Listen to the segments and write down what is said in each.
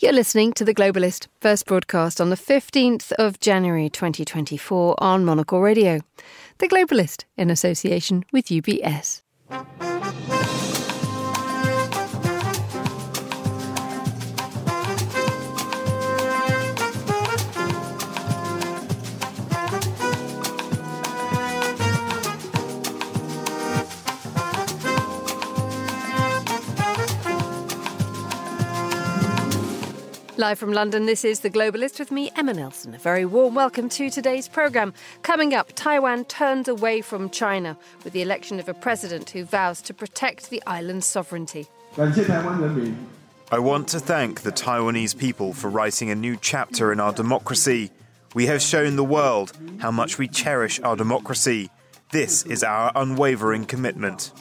You're listening to The Globalist, first broadcast on the 15th of January 2024 on Monocle Radio. The Globalist, in association with UBS. Live from London, this is The Globalist with me, Emma Nelson. A very warm welcome to today's programme. Coming up, Taiwan turns away from China with the election of a president who vows to protect the island's sovereignty. I want to thank the Taiwanese people for writing a new chapter in our democracy. We have shown the world how much we cherish our democracy. This is our unwavering commitment.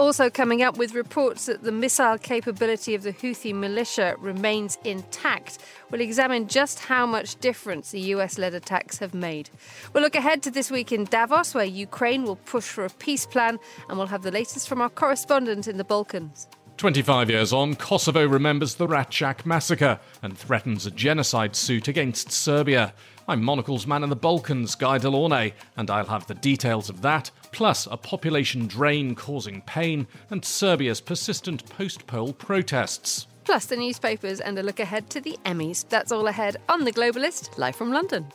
Also, coming up with reports that the missile capability of the Houthi militia remains intact. We'll examine just how much difference the US led attacks have made. We'll look ahead to this week in Davos, where Ukraine will push for a peace plan, and we'll have the latest from our correspondent in the Balkans. 25 years on, Kosovo remembers the Račak massacre and threatens a genocide suit against Serbia. I'm Monocle's man in the Balkans, Guy De Launey, and I'll have the details of that, plus a population drain causing pain and Serbia's persistent post poll protests. Plus the newspapers and a look ahead to the Emmys. That's all ahead on The Globalist, live from London.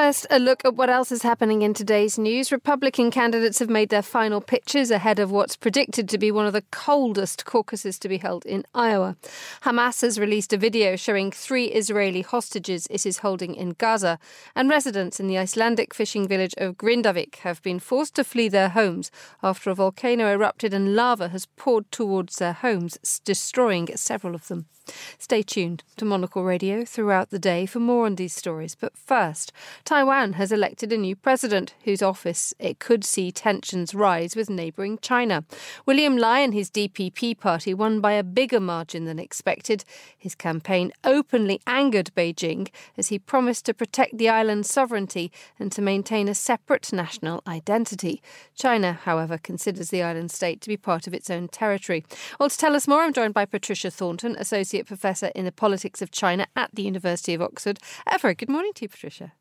First, a look at what else is happening in today's news. Republican candidates have made their final pitches ahead of what's predicted to be one of the coldest caucuses to be held in Iowa. Hamas has released a video showing three Israeli hostages it is holding in Gaza, and residents in the Icelandic fishing village of Grindavik have been forced to flee their homes after a volcano erupted and lava has poured towards their homes, destroying several of them. Stay tuned to Monocle Radio throughout the day for more on these stories. But first, Taiwan has elected a new president whose office it could see tensions rise with neighbouring China. William Lai and his DPP party won by a bigger margin than expected. His campaign openly angered Beijing as he promised to protect the island's sovereignty and to maintain a separate national identity. China, however, considers the island state to be part of its own territory. Well, to tell us more, I'm joined by Patricia Thornton, Associate Associate Professor in the Politics of China at the University of Oxford. A very good morning to you, Patricia.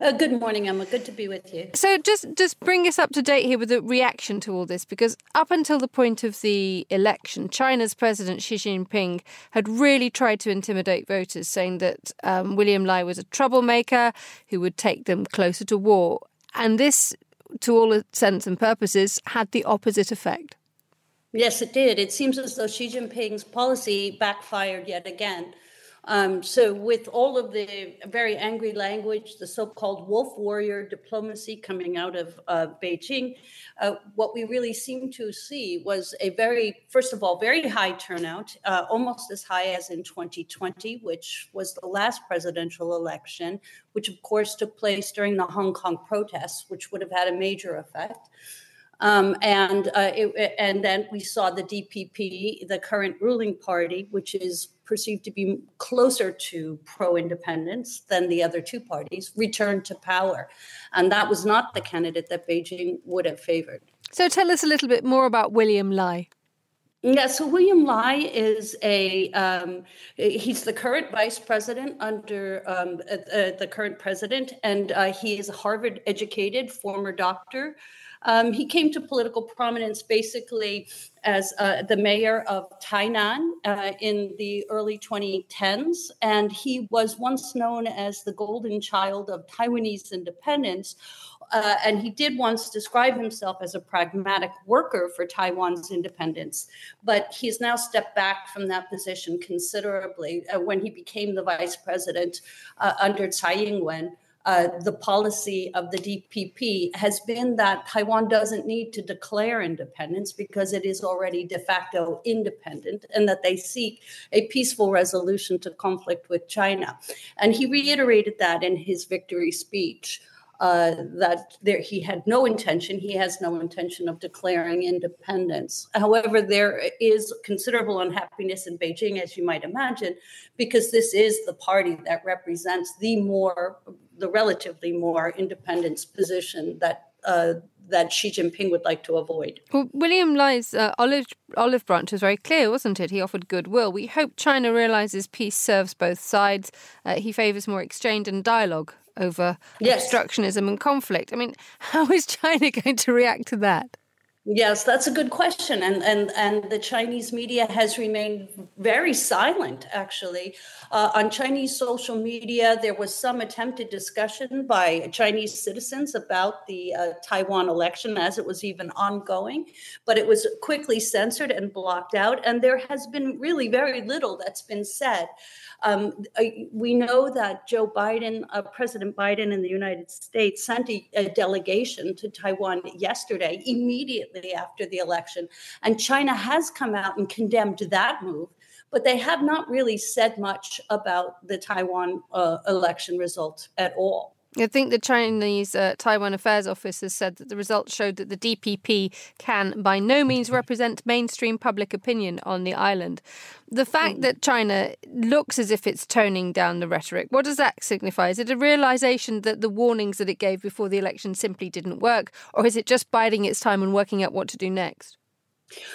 Uh, good morning, Emma. Good to be with you. So, just just bring us up to date here with the reaction to all this, because up until the point of the election, China's President Xi Jinping had really tried to intimidate voters, saying that um, William Lai was a troublemaker who would take them closer to war, and this, to all intents and purposes, had the opposite effect. Yes, it did. It seems as though Xi Jinping's policy backfired yet again. Um, so, with all of the very angry language, the so called wolf warrior diplomacy coming out of uh, Beijing, uh, what we really seem to see was a very, first of all, very high turnout, uh, almost as high as in 2020, which was the last presidential election, which of course took place during the Hong Kong protests, which would have had a major effect. Um, and uh, it, and then we saw the DPP, the current ruling party, which is perceived to be closer to pro-independence than the other two parties, return to power, and that was not the candidate that Beijing would have favored. So, tell us a little bit more about William Lai. Yeah, so William Lai is a um, he's the current vice president under um, uh, the current president, and uh, he is a Harvard educated former doctor. Um, he came to political prominence basically as uh, the mayor of Tainan uh, in the early 2010s, and he was once known as the golden child of Taiwanese independence. Uh, and he did once describe himself as a pragmatic worker for Taiwan's independence, but he's now stepped back from that position considerably uh, when he became the vice president uh, under Tsai Ing-wen uh, the policy of the DPP has been that Taiwan doesn't need to declare independence because it is already de facto independent and that they seek a peaceful resolution to conflict with China. And he reiterated that in his victory speech. Uh, that there, he had no intention, he has no intention of declaring independence. However, there is considerable unhappiness in Beijing, as you might imagine, because this is the party that represents the more the relatively more independence position that uh, that Xi Jinping would like to avoid. Well, William Lai's uh, olive olive branch was very clear, wasn't it? He offered goodwill. We hope China realizes peace serves both sides. Uh, he favors more exchange and dialogue over yes. obstructionism and conflict. I mean, how is China going to react to that? Yes, that's a good question, and and and the Chinese media has remained very silent. Actually, uh, on Chinese social media, there was some attempted discussion by Chinese citizens about the uh, Taiwan election as it was even ongoing, but it was quickly censored and blocked out. And there has been really very little that's been said. Um, we know that Joe Biden, uh, President Biden in the United States, sent a, a, delegation to Taiwan yesterday, immediately after the election. And China has come out and condemned that move, but they have not really said much about the Taiwan uh, election result at all. I think the Chinese uh, Taiwan Affairs Office has said that the results showed that the DPP can by no means represent mainstream public opinion on the island. The fact that China looks as if it's toning down the rhetoric, what does that signify? Is it a realization that the warnings that it gave before the election simply didn't work, or is it just biding its time and working out what to do next?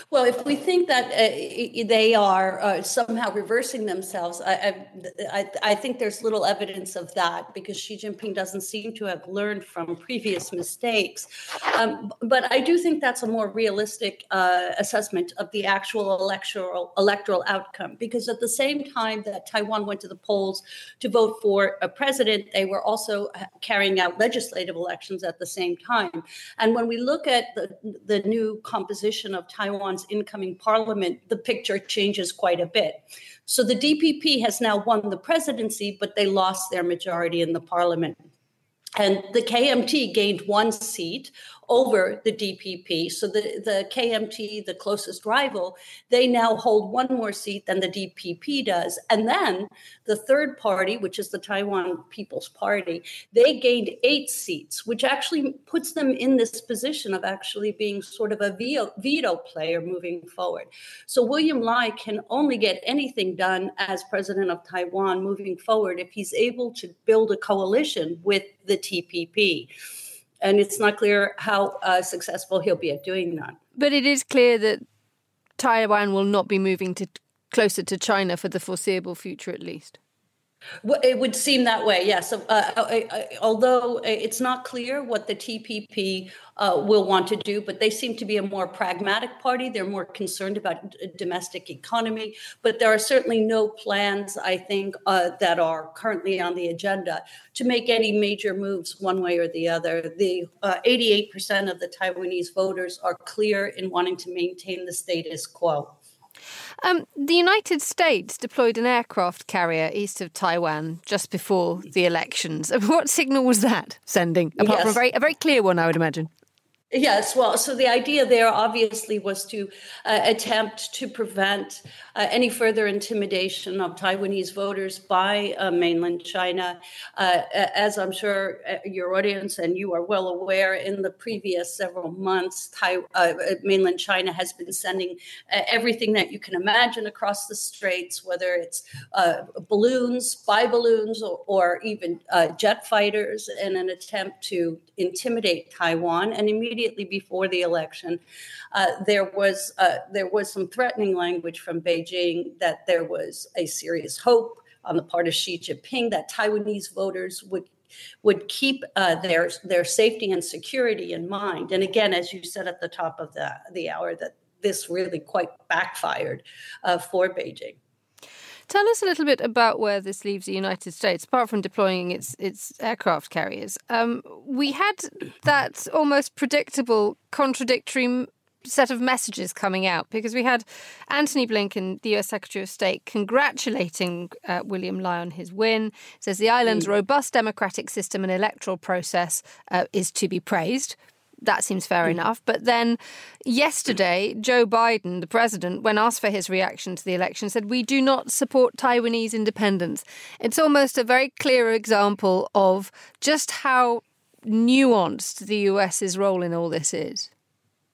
Well, if we think that uh, they are uh, somehow reversing themselves, I, I, I, think there's little evidence of that because Xi Jinping doesn't seem to have learned from previous mistakes. Um, but I do think that's a more realistic uh, assessment of the actual electoral electoral outcome because at the same time that Taiwan went to the polls to vote for a president, they were also uh, carrying out legislative elections at the same time. And when we look at the, the new composition of Taiwan's incoming parliament, the picture changes quite a bit. So the DPP has now won the presidency, but they lost their majority in the parliament. And the KMT gained one seat over the DPP. So the, the KMT, the closest rival, they now hold one more seat than the DPP does. And then the third party, which is the Taiwan People's Party, they gained eight seats, which actually puts them in this position of actually being sort of a veto, veto player moving forward. So William Lai can only get anything done as president of Taiwan moving forward if he's able to build a coalition with the TPP and it's not clear how uh, successful he'll be at doing that. But it is clear that Taiwan will not be moving to closer to China for the foreseeable future, at least. Well, it would seem that way, yes. Uh, uh, uh, although it's not clear what the TPP uh, will want to do, but they seem to be a more pragmatic party. They're more concerned about domestic economy, but there are certainly no plans, I think, uh, that are currently on the agenda to make any major moves one way or the other. The 88% uh, of the Taiwanese voters are clear in wanting to maintain the status quo. Um, the United States deployed an aircraft carrier east of Taiwan just before the elections. What signal was that sending? Apart yes. from a very, a very clear one, I would imagine. Yes, well, so the idea there obviously was to uh, attempt to prevent uh, any further intimidation of Taiwanese voters by uh, mainland China. Uh, as I'm sure uh, your audience and you are well aware, in the previous several months, uh, mainland China has been sending everything that you can imagine across the straits, whether it's balloons, spy balloons, or, or even jet fighters, in an attempt to intimidate Taiwan and immediately immediately before the election, uh, there was uh, there was some threatening language from Beijing that there was a serious hope on the part of Xi Jinping that Taiwanese voters would would keep uh, their their safety and security in mind. And again, as you said at the top of the the hour, that this really quite backfired uh, for Beijing. Tell us a little bit about where this leaves the United States, apart from deploying its its aircraft carriers. Um, we had that almost predictable contradictory set of messages coming out because we had Antony Blinken, the US Secretary of State, congratulating uh, William Lai on his win. Says the island's mm. robust democratic system and electoral process uh, is to be praised that seems fair mm. enough. But then yesterday, Joe Biden, the president, when asked for his reaction to the election, said, We do not support Taiwanese independence. It's almost a very clear example of just how nuanced the US's role in all this is.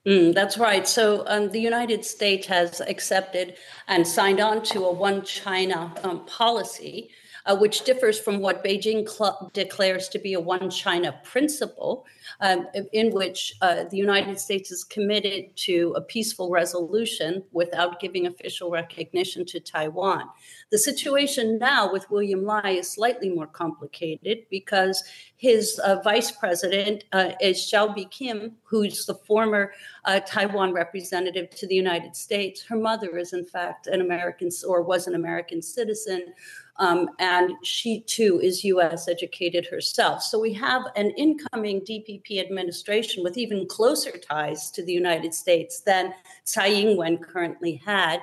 Mm, that's right. So um, the United States has accepted and signed on to a one China um, policy uh, which differs from what Beijing cl- declares to be a one China principle, um, in which uh, the United States is committed to a peaceful resolution without giving official recognition to Taiwan. The situation now with William Lai is slightly more complicated because his uh, vice president uh, is Hsiao Bi-khim, who's the former uh, Taiwan representative to the United States. Her mother is, in fact, an American or was an American citizen. Um, and she too is US educated herself. So we have an incoming DPP administration with even closer ties to the United States than Tsai Ing wen currently had.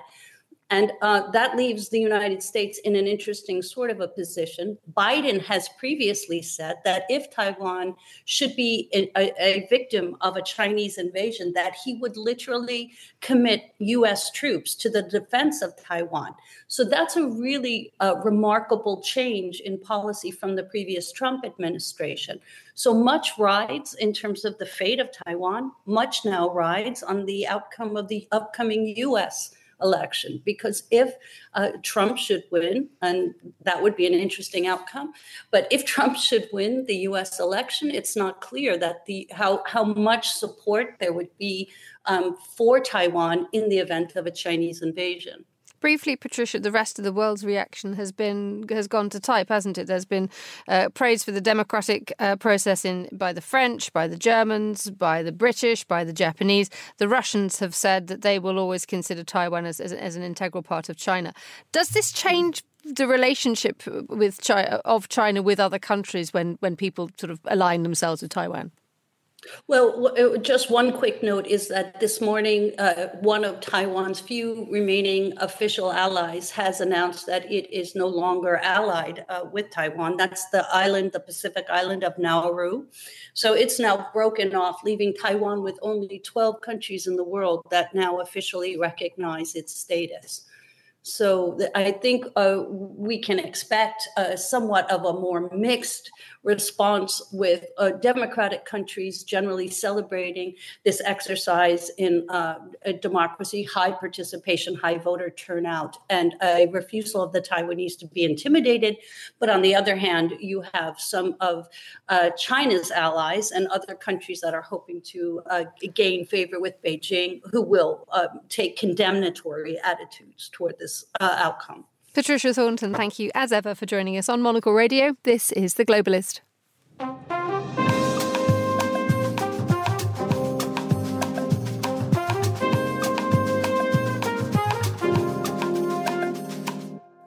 And uh, that leaves the United States in an interesting sort of a position. Biden has previously said that if Taiwan should be a, a, victim of a Chinese invasion, that he would literally commit U.S. troops to the defense of Taiwan. So that's a really uh, remarkable change in policy from the previous Trump administration. So much rides in terms of the fate of Taiwan, much now rides on the outcome of the upcoming U.S election. Because if uh, Trump should win, and that would be an interesting outcome, but if Trump should win the U.S. election, it's not clear that the how how much support there would be um, for Taiwan in the event of a Chinese invasion briefly, Patricia, the rest of the world's reaction has been has gone to type, hasn't it? There's been uh, praise for the democratic uh, process in by the French, by the Germans, by the British, by the Japanese. The Russians have said that they will always consider Taiwan as, as, as an integral part of China. Does this change? the relationship with China, of China with other countries when, when people sort of align themselves with Taiwan? Well, uh, just one quick note is that this morning, uh, one of Taiwan's few remaining official allies has announced that it is no longer allied uh, with Taiwan. That's the island, the Pacific island of Nauru. So it's now broken off, leaving Taiwan with only 12 countries in the world that now officially recognize its status. So I think uh, we can expect uh, somewhat of a more mixed response with uh, democratic countries generally celebrating this exercise in uh, democracy, high participation, high voter turnout, and a refusal of the Taiwanese to be intimidated. But on the other hand, you have some of uh, China's allies and other countries that are hoping to uh, gain favor with Beijing who will uh, take condemnatory attitudes toward this uh, outcome. Patricia Thornton, thank you as ever for joining us on Monocle Radio. This is The Globalist.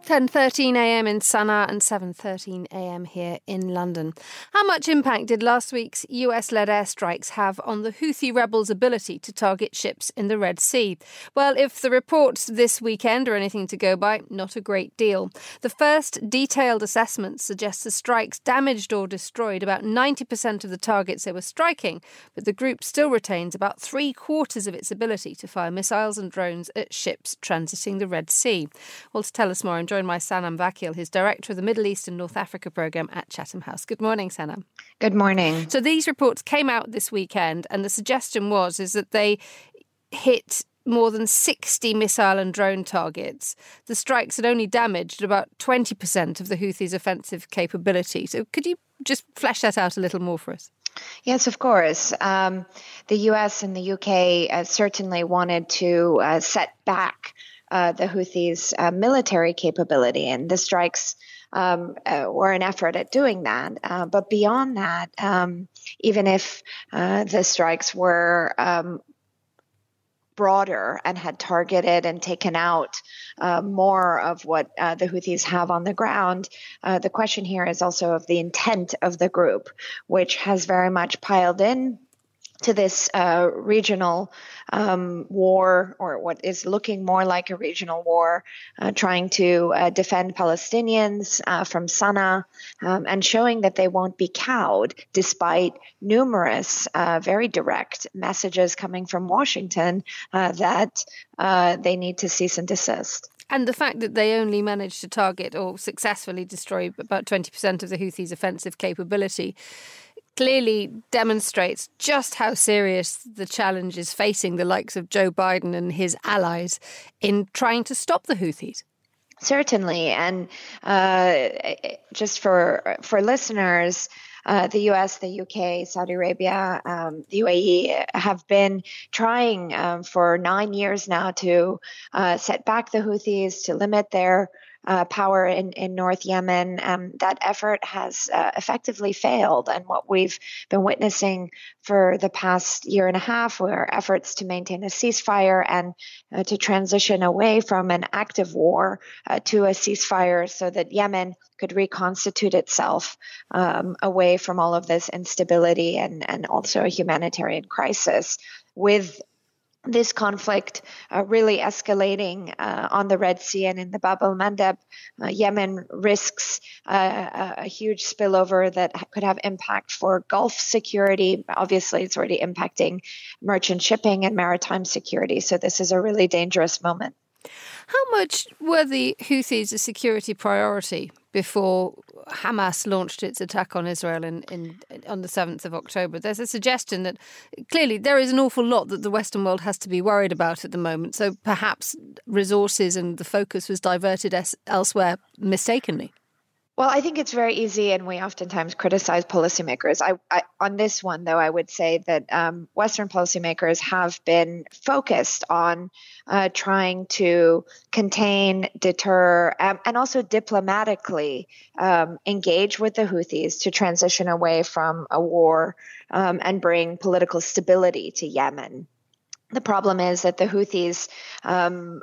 10:13 a.m. in Sana'a and 7:13 a.m. here in London. How much impact did last week's US-led airstrikes have on the Houthi rebels' ability to target ships in the Red Sea? Well, if the reports this weekend are anything to go by, not a great deal. The first detailed assessment suggests the strikes damaged or destroyed about 90% of the targets they were striking, but the group still retains about three quarters of its ability to fire missiles and drones at ships transiting the Red Sea. Well, to tell us more, I'm joined by Sanam Vakil, who's director of the Middle East and North Africa program at Chatham House. Good morning, Sanam. Good morning. So these reports came out this weekend, and the suggestion was is that they hit more than 60 missile and drone targets. The strikes had only damaged about 20% of the Houthis' offensive capability. So could you just flesh that out a little more for us? Yes, of course. Um, the US and the UK uh, certainly wanted to uh, set back uh, the Houthis' uh, military capability, and the strikes um, uh, were an effort at doing that. Uh, but beyond that, um, even if uh, the strikes were um, broader and had targeted and taken out uh, more of what uh, the Houthis have on the ground. Uh, the question here is also of the intent of the group, which has very much piled in to this uh, regional um, war, or what is looking more like a regional war, uh, trying to uh, defend Palestinians uh, from Sana'a, um, and showing that they won't be cowed despite numerous uh, very direct messages coming from Washington uh, that they need to cease and desist. And the fact that they only managed to target or successfully destroy about 20% of the Houthis' offensive capability clearly demonstrates just how serious the challenge is facing the likes of Joe Biden and his allies in trying to stop the Houthis. Certainly, and uh, just for for listeners, uh, the US, the UK, Saudi Arabia, um, the UAE have been trying um, for nine years now to uh, set back the Houthis, to limit their uh, power in, in North Yemen. Um, that effort has uh, effectively failed. And what we've been witnessing for the past year and a half were efforts to maintain a ceasefire and uh, to transition away from an active war uh, to a ceasefire so that Yemen could reconstitute itself um, away from all of this instability and, and also a humanitarian crisis with this conflict uh, really escalating uh, on the Red Sea and in the Bab al Mandeb, uh, Yemen risks uh, a huge spillover that could have impact for Gulf security. Obviously, it's already impacting merchant shipping and maritime security. So, this is a really dangerous moment. How much were the Houthis a security priority before Hamas launched its attack on Israel in, in, on the 7th of October? There's a suggestion that clearly there is an awful lot that the Western world has to be worried about at the moment. So perhaps resources and the focus was diverted elsewhere mistakenly. Well, I think it's very easy, and we oftentimes criticize policymakers. I, I on this one, though, I would say that um, Western policymakers have been focused on uh, trying to contain, deter, um, and also diplomatically um, engage with the Houthis to transition away from a war um, and bring political stability to Yemen. The problem is that the Houthis um,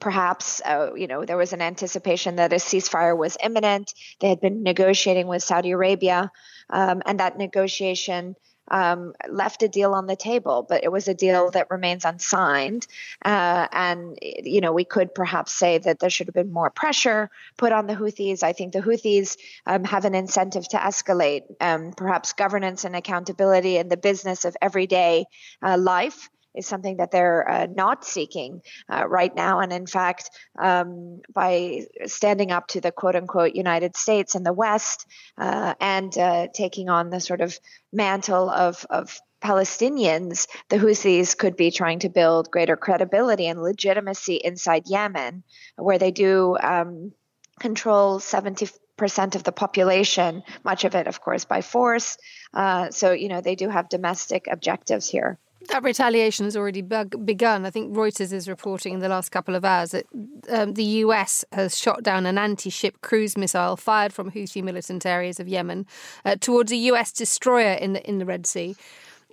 perhaps uh, you know there was an anticipation that a ceasefire was imminent. They had been negotiating with Saudi Arabia, um, and that negotiation um, left a deal on the table, but it was a deal that remains unsigned. Uh, and you know we could perhaps say that there should have been more pressure put on the Houthis. I think the Houthis um, have an incentive to escalate, um, perhaps governance and accountability in the business of everyday uh, life is something that they're uh, not seeking uh, right now. And in fact, um, by standing up to the quote unquote United States and the West uh, and uh, taking on the sort of mantle of, of Palestinians, the Houthis could be trying to build greater credibility and legitimacy inside Yemen, where they do um, control 70 percent of the population, much of it, of course, by force. Uh, so, you know, they do have domestic objectives here. That retaliation has already begun. I think Reuters is reporting in the last couple of hours that um, the US has shot down an anti ship cruise missile fired from Houthi militant areas of Yemen uh, towards a US destroyer in the, in the Red Sea.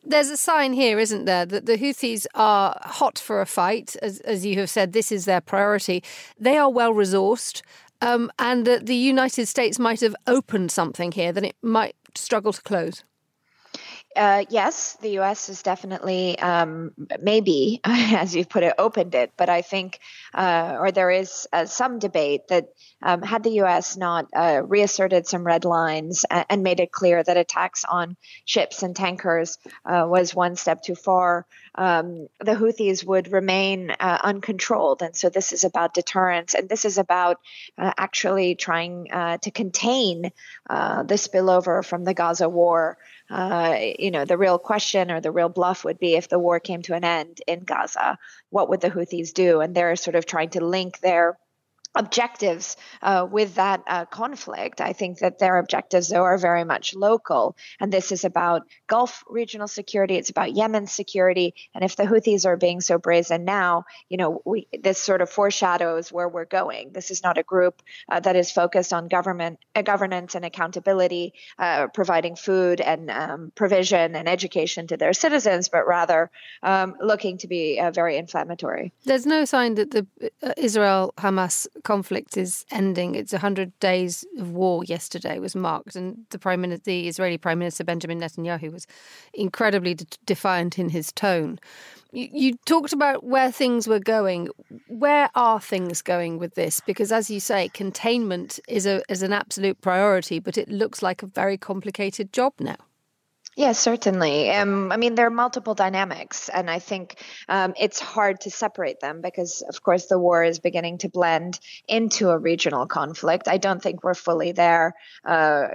There's a sign here, isn't there, that the Houthis are hot for a fight. As, as you have said, this is their priority. They are well resourced, um, and that the United States might have opened something here that it might struggle to close. Uh, yes, the U.S. has definitely, um, maybe, as you put it, opened it. But I think, uh, or there is uh, some debate that um, had the U.S. not uh, reasserted some red lines and, and, made it clear that attacks on ships and tankers uh, was one step too far, um, the Houthis would remain uh, uncontrolled. And so this is about deterrence, and this is about actually trying to contain the spillover from the Gaza war uh, you know, the real question or the real bluff would be if the war came to an end in Gaza, what would the Houthis do? And they're sort of trying to link their objectives uh, with that uh, conflict. I think that their objectives, though, are very much local. And this is about Gulf regional security. It's about Yemen security. And if the Houthis are being so brazen now, you know, we, this sort of foreshadows where we're going. This is not a group uh, that is focused on government uh, governance and accountability, uh, providing food and um, provision and education to their citizens, but rather um, looking to be uh, very inflammatory. There's no sign that the Israel Hamas conflict is ending. It's 100 days of war yesterday was marked, and the Prime Minister, the Israeli Prime Minister Benjamin Netanyahu was incredibly de- defiant in his tone. You, you talked about where things were going. Where are things going with this? Because, as you say, containment is a is an absolute priority, but it looks like a very complicated job now. Yes, certainly. Um, I mean, there are multiple dynamics, and I think um, it's hard to separate them because, of course, the war is beginning to blend into a regional conflict. I don't think we're fully there. Uh,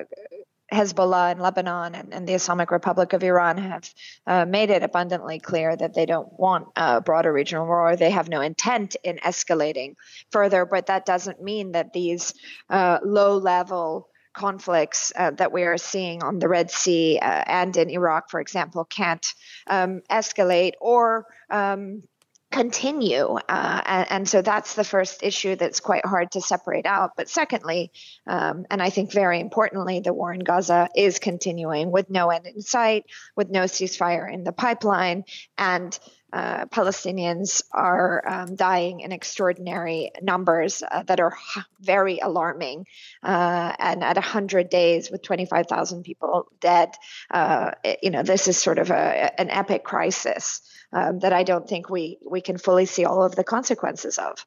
Hezbollah in Lebanon and, and, the Islamic Republic of Iran have uh, made it abundantly clear that they don't want a broader regional war. They have no intent in escalating further, but that doesn't mean that these uh, low level conflicts uh, that we are seeing on the Red Sea uh, and in Iraq, for example, can't um, escalate or um, continue. Uh, and, and, so that's the first issue that's quite hard to separate out. But secondly, um, and I think very importantly, the war in Gaza is continuing with no end in sight, with no ceasefire in the pipeline, and uh, Palestinians are um, dying in extraordinary numbers uh, that are very alarming. Uh, and at 100 days, with 25,000 people dead, uh, it, you know, this is sort of a, an epic crisis um, that I don't think we, we can fully see all of the consequences of.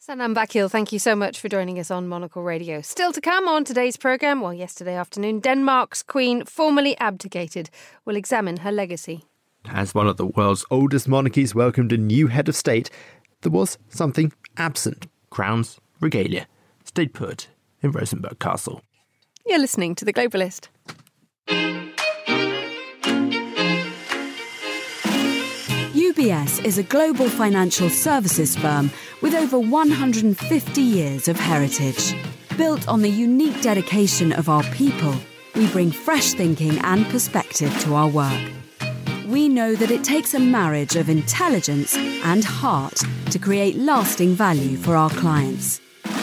Sanam Vakil, thank you so much for joining us on Monocle Radio. Still to come on today's programme, well, yesterday afternoon, Denmark's Queen formally abdicated. We'll examine her legacy. As one of the world's oldest monarchies welcomed a new head of state, there was something absent crowns, regalia, stayed put in Rosenborg Castle. You're listening to The Globalist. UBS is a global financial services firm with over 150 years of heritage. Built on the unique dedication of our people, we bring fresh thinking and perspective to our work we know that it takes a marriage of intelligence and heart to create lasting value for our clients.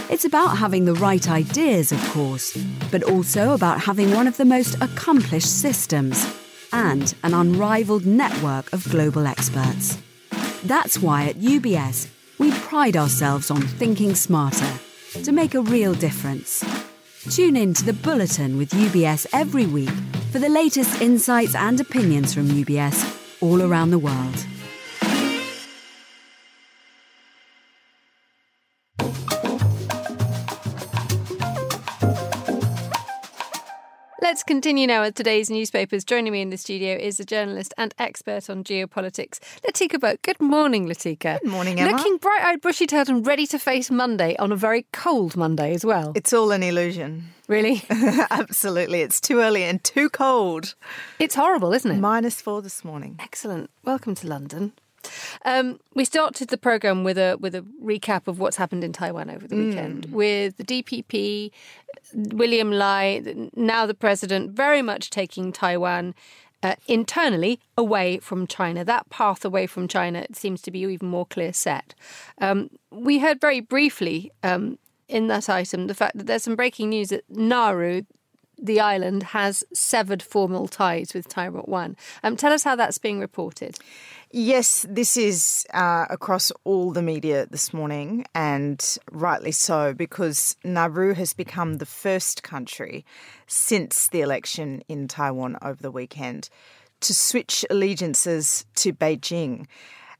It's about having the right ideas, of course, but also about having one of the most accomplished systems and an unrivaled network of global experts. That's why at UBS, we pride ourselves on thinking smarter to make a real difference. Tune in to the Bulletin with UBS every week for the latest insights and opinions from UBS all around the world. Let's continue now with today's newspapers. Joining me in the studio is a journalist and expert on geopolitics, Latika Bourke. Good morning, Latika. Good morning, Emma. Looking bright eyed, bushy tailed, and ready to face Monday on a very cold Monday as well. It's all an illusion. Really? Absolutely. It's too early and too cold. It's horrible, isn't it? Minus four this morning. Excellent. Welcome to London. Um, we started the program with a with a recap of what's happened in Taiwan over the mm. weekend with the DPP, William Lai, now the president, very much taking Taiwan. Uh, internally away from China. That path away from China seems to be even more clear set. Um, we heard very briefly um, in that item the fact that there's some breaking news that Nauru, the island, has severed formal ties with Taiwan. Um, tell us how that's being reported. Yes, this is uh, across all the media this morning, and rightly so, because Nauru has become the first country since the election in Taiwan over the weekend to switch allegiances to Beijing.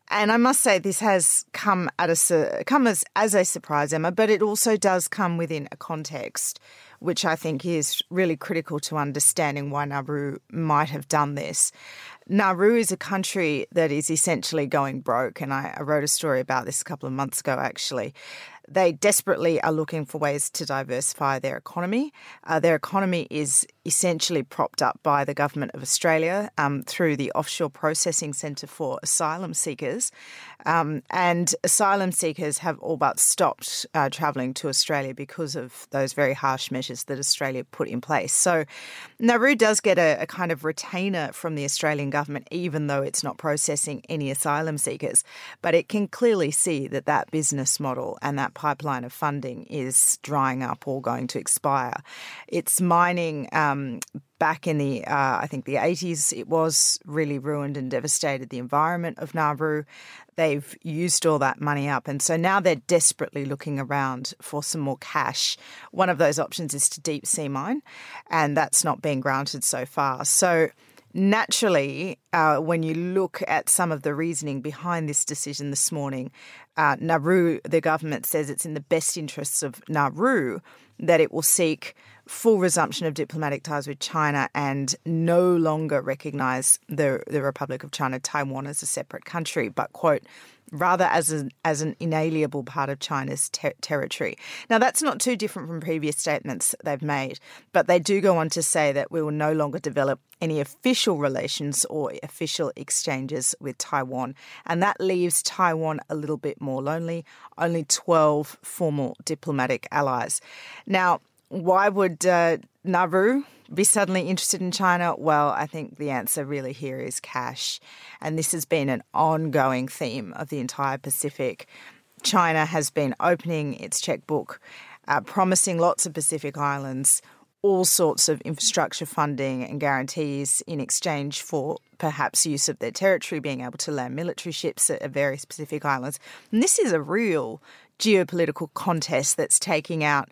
And I must say, this has come at a come as, as a surprise, Emma, but it also does come within a context which I think is really critical to understanding why Nauru might have done this. Nauru is a country that is essentially going broke, and I, I wrote a story about this a couple of months ago, actually. They desperately are looking for ways to diversify their economy. Uh, their economy is essentially propped up by the government of Australia um, through the Offshore Processing Centre for Asylum Seekers. Um, and asylum seekers have all but stopped uh, travelling to Australia because of those very harsh measures that Australia put in place. So Nauru does get a, a kind of retainer from the Australian government, even though it's not processing any asylum seekers. But it can clearly see that that business model and that pipeline of funding is drying up or going to expire. It's mining. Um, back in the, uh, I think the 80s, it was really ruined and devastated the environment of Nauru. They've used all that money up. And so now they're desperately looking around for some more cash. One of those options is to deep sea mine, and that's not being granted so far. So naturally, uh, when you look at some of the reasoning behind this decision this morning, uh, Nauru, the government says it's in the best interests of Nauru that it will seek full resumption of diplomatic ties with China and no longer recognize the, the Republic of China, Taiwan, as a separate country, but, quote, rather as an, as an inalienable part of China's ter- territory. Now, that's not too different from previous statements they've made, but they do go on to say that we will no longer develop any official relations or official exchanges with Taiwan. And that leaves Taiwan a little bit more lonely, only 12 formal diplomatic allies. Now, why would uh, Nauru be suddenly interested in China? Well, I think the answer really here is cash. And this has been an ongoing theme of the entire Pacific. China has been opening its checkbook, uh, promising lots of Pacific islands all sorts of infrastructure funding and guarantees in exchange for perhaps use of their territory, being able to land military ships at various Pacific islands. And this is a real geopolitical contest that's taking out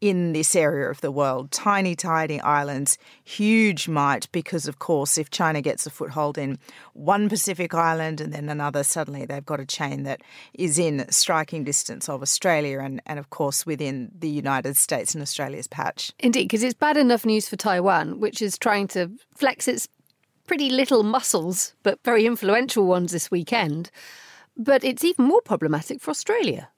in this area of the world. Tiny, tiny islands, huge might, because of course, if China gets a foothold in one Pacific island and then another, suddenly they've got a chain that is in striking distance of Australia and, and of course, within the United States and Australia's patch. Indeed, because it's bad enough news for Taiwan, which is trying to flex its pretty little muscles, but very influential ones this weekend. But it's even more problematic for Australia.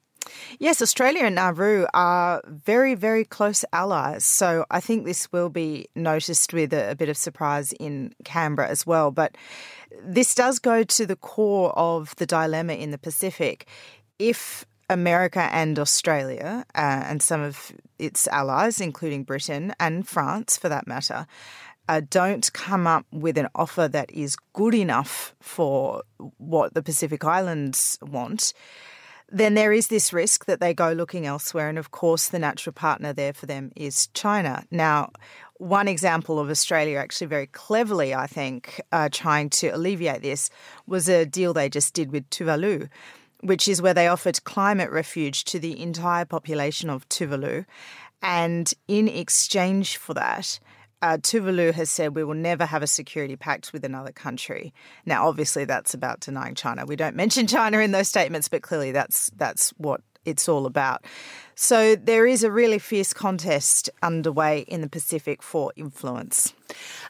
Yes, Australia and Nauru are very, very close allies. So I think this will be noticed with a, a, bit of surprise in Canberra as well. But this does go to the core of the dilemma in the Pacific. If America and Australia uh, and some of its allies, including Britain and France for that matter, uh, don't come up with an offer that is good enough for what the Pacific Islands want, then there is this risk that they go looking elsewhere. And of course, the natural partner there for them is China. Now, one example of Australia actually very cleverly, I think, uh, trying to alleviate this was a deal they just did with Tuvalu, which is where they offered climate refuge to the entire population of Tuvalu. And in exchange for that, uh, Tuvalu has said we will never have a security pact with another country. Now, obviously, that's about denying China. We don't mention China in those statements, but clearly that's that's what it's all about. So there is a really fierce contest underway in the Pacific for influence.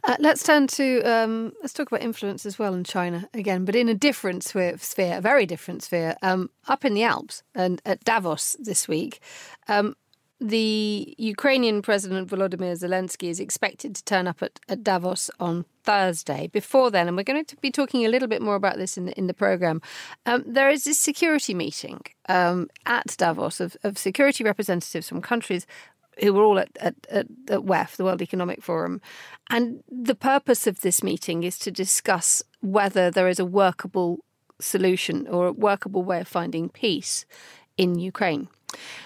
Uh, let's turn to um, let's talk about influence as well in China again, but in a different sphere, a very different sphere. Um, up in the Alps and at Davos this week, um, the Ukrainian President Volodymyr Zelensky is expected to turn up at, at, Davos on Thursday. Before then, and we're going to be talking a little bit more about this in the, in the program, um, there is this security meeting um, at Davos of, of, security representatives from countries who were all at, at, at, at WEF, the World Economic Forum. And the purpose of this meeting is to discuss whether there is a workable solution or a workable way of finding peace in Ukraine.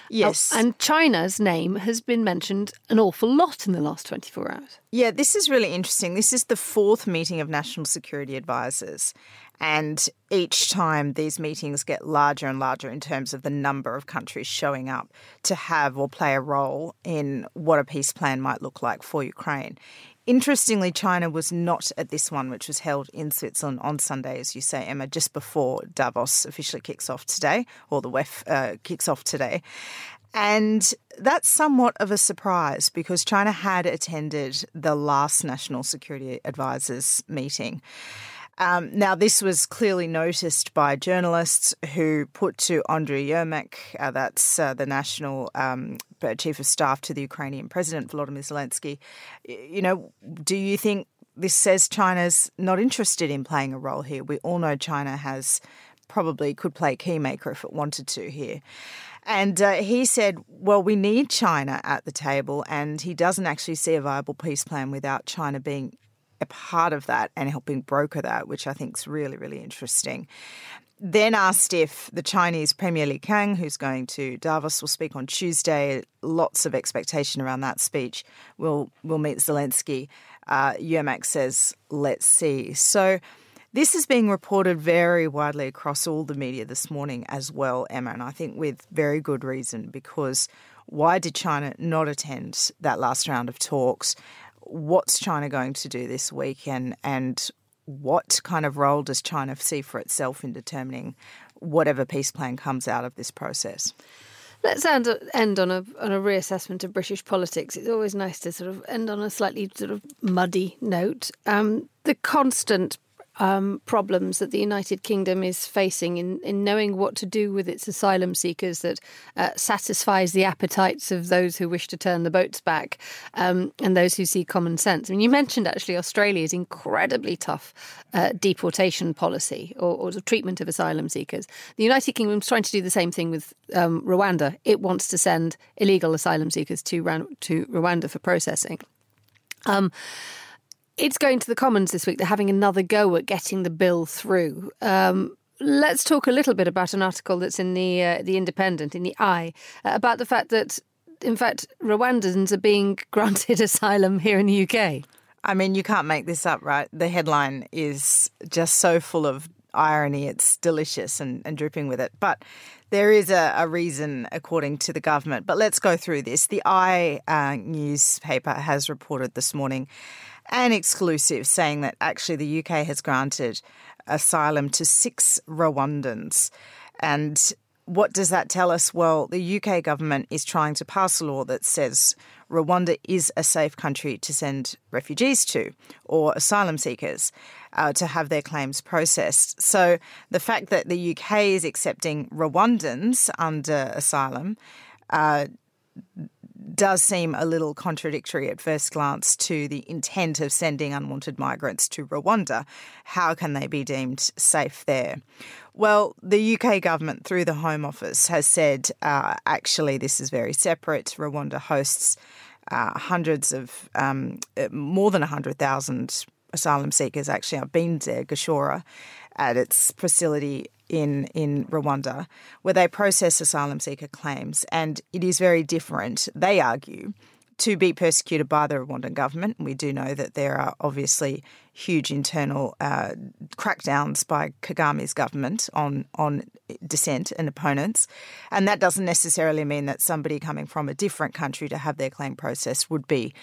Yes. Oh, and China's name has been mentioned an awful lot in the last 24 hours. Yeah, this is really interesting. This is the fourth meeting of national security advisors. And each time these meetings get larger and larger in terms of the number of countries showing up to have or play a role in what a peace plan might look like for Ukraine. Interestingly, China was not at this one, which was held in Switzerland on Sunday, as you say, Emma, just before Davos officially kicks off today, or the WEF uh, kicks off today. And that's somewhat of a surprise because China had attended the last National Security Advisors meeting. Um, now, this was clearly noticed by journalists who put to Andriy Yermak, uh, that's uh, the national um, chief of staff to the Ukrainian president, Volodymyr Zelensky. You know, do you think this says China's not interested in playing a role here? We all know China has probably could play keymaker if it wanted to here. And uh, he said, well, we need China at the table, and he doesn't actually see a viable peace plan without China being a part of that and helping broker that, which I think is really, really interesting. Then asked if the Chinese Premier Li Qiang, who's going to Davos, will speak on Tuesday. Lots of expectation around that speech. Will will meet Zelensky. Uh, says, "Let's see." So. This is being reported very widely across all the media this morning as well, Emma, and I think with very good reason because why did China not attend that last round of talks? what's China going to do this week and, and what kind of role does China see for itself in determining whatever peace plan comes out of this process? Let's end, end on a on a reassessment of British politics. It's always nice to sort of end on a slightly sort of muddy note. Um, the constant um, problems that the United Kingdom is facing in, in knowing what to do with its asylum seekers that uh, satisfies the appetites of those who wish to turn the boats back um, and those who see common sense. I mean, you mentioned actually Australia's incredibly tough uh, deportation policy or, or, the treatment of asylum seekers. The United Kingdom is trying to do the same thing with um, Rwanda. It wants to send illegal asylum seekers to, to Rwanda for processing. Um, it's going to the Commons this week. They're having another go at getting the bill through. Um, let's talk a little bit about an article that's in the uh, the Independent in the Eye uh, about the fact that, in fact, Rwandans are being granted asylum here in the UK. I mean, you can't make this up, right? The headline is just so full of irony. It's delicious and, and dripping with it. But there is a, a, reason, according to the government. But let's go through this. The Eye uh, newspaper has reported this morning an exclusive saying that actually the UK has granted asylum to six Rwandans. And what does that tell us? Well, the UK government is trying to pass a law that says Rwanda is a safe country to send refugees to or asylum seekers uh, to have their claims processed. So the fact that the UK is accepting Rwandans under asylum uh, does seem a little contradictory at first glance to the intent of sending unwanted migrants to Rwanda. How can they be deemed safe there? Well, the UK government, through the Home Office, has said uh, actually this is very separate. Rwanda hosts uh, hundreds of, um, uh, more than 100,000 asylum seekers actually. I've been there, Gashora, at its facility in in Rwanda, where they process asylum seeker claims, and it is very different. They argue to be persecuted by the Rwandan government. We do know that there are obviously huge internal uh, crackdowns by Kagame's government on on dissent and opponents, and that doesn't necessarily mean that somebody coming from a different country to have their claim processed would be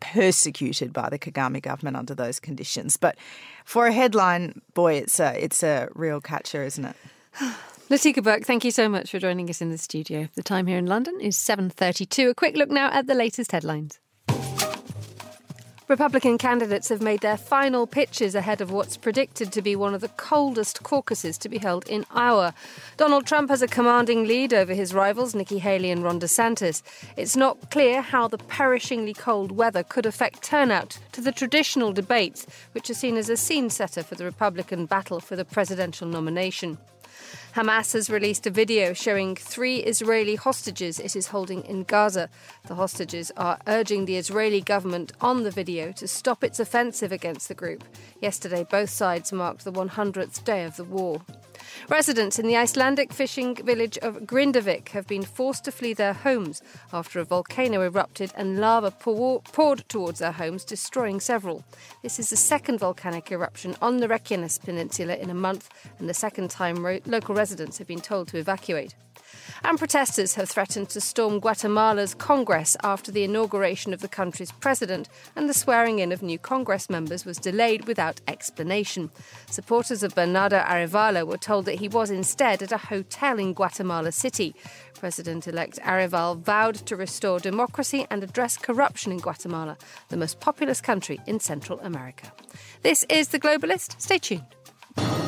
persecuted by the Kagame government under those conditions. But for a headline, boy, it's a it's a real catcher, isn't it? Latika Bourke, thank you so much for joining us in the studio. The time here in London is 7:32. A quick look now at the latest headlines. Republican candidates have made their final pitches ahead of what's predicted to be one of the coldest caucuses to be held in Iowa. Donald Trump has a commanding lead over his rivals, Nikki Haley and Ron DeSantis. It's not clear how the perishingly cold weather could affect turnout to the traditional debates, which are seen as a scene setter for the Republican battle for the presidential nomination. Hamas has released a video showing three Israeli hostages it is holding in Gaza. The hostages are urging the Israeli government on the video to stop its offensive against the group. Yesterday, both sides marked the 100th day of the war. Residents in the Icelandic fishing village of Grindavik have been forced to flee their homes after a volcano erupted and lava poured towards their homes, destroying several. This is the second volcanic eruption on the Reykjanes Peninsula in a month and the second time ro- local residents have been told to evacuate. And protesters have threatened to storm Guatemala's Congress after the inauguration of the country's president and the swearing in of new Congress members was delayed without explanation. Supporters of Bernardo Arevalo were told that he was instead at a hotel in Guatemala City. President elect Areval vowed to restore democracy and address corruption in Guatemala, the most populous country in Central America. This is The Globalist. Stay tuned.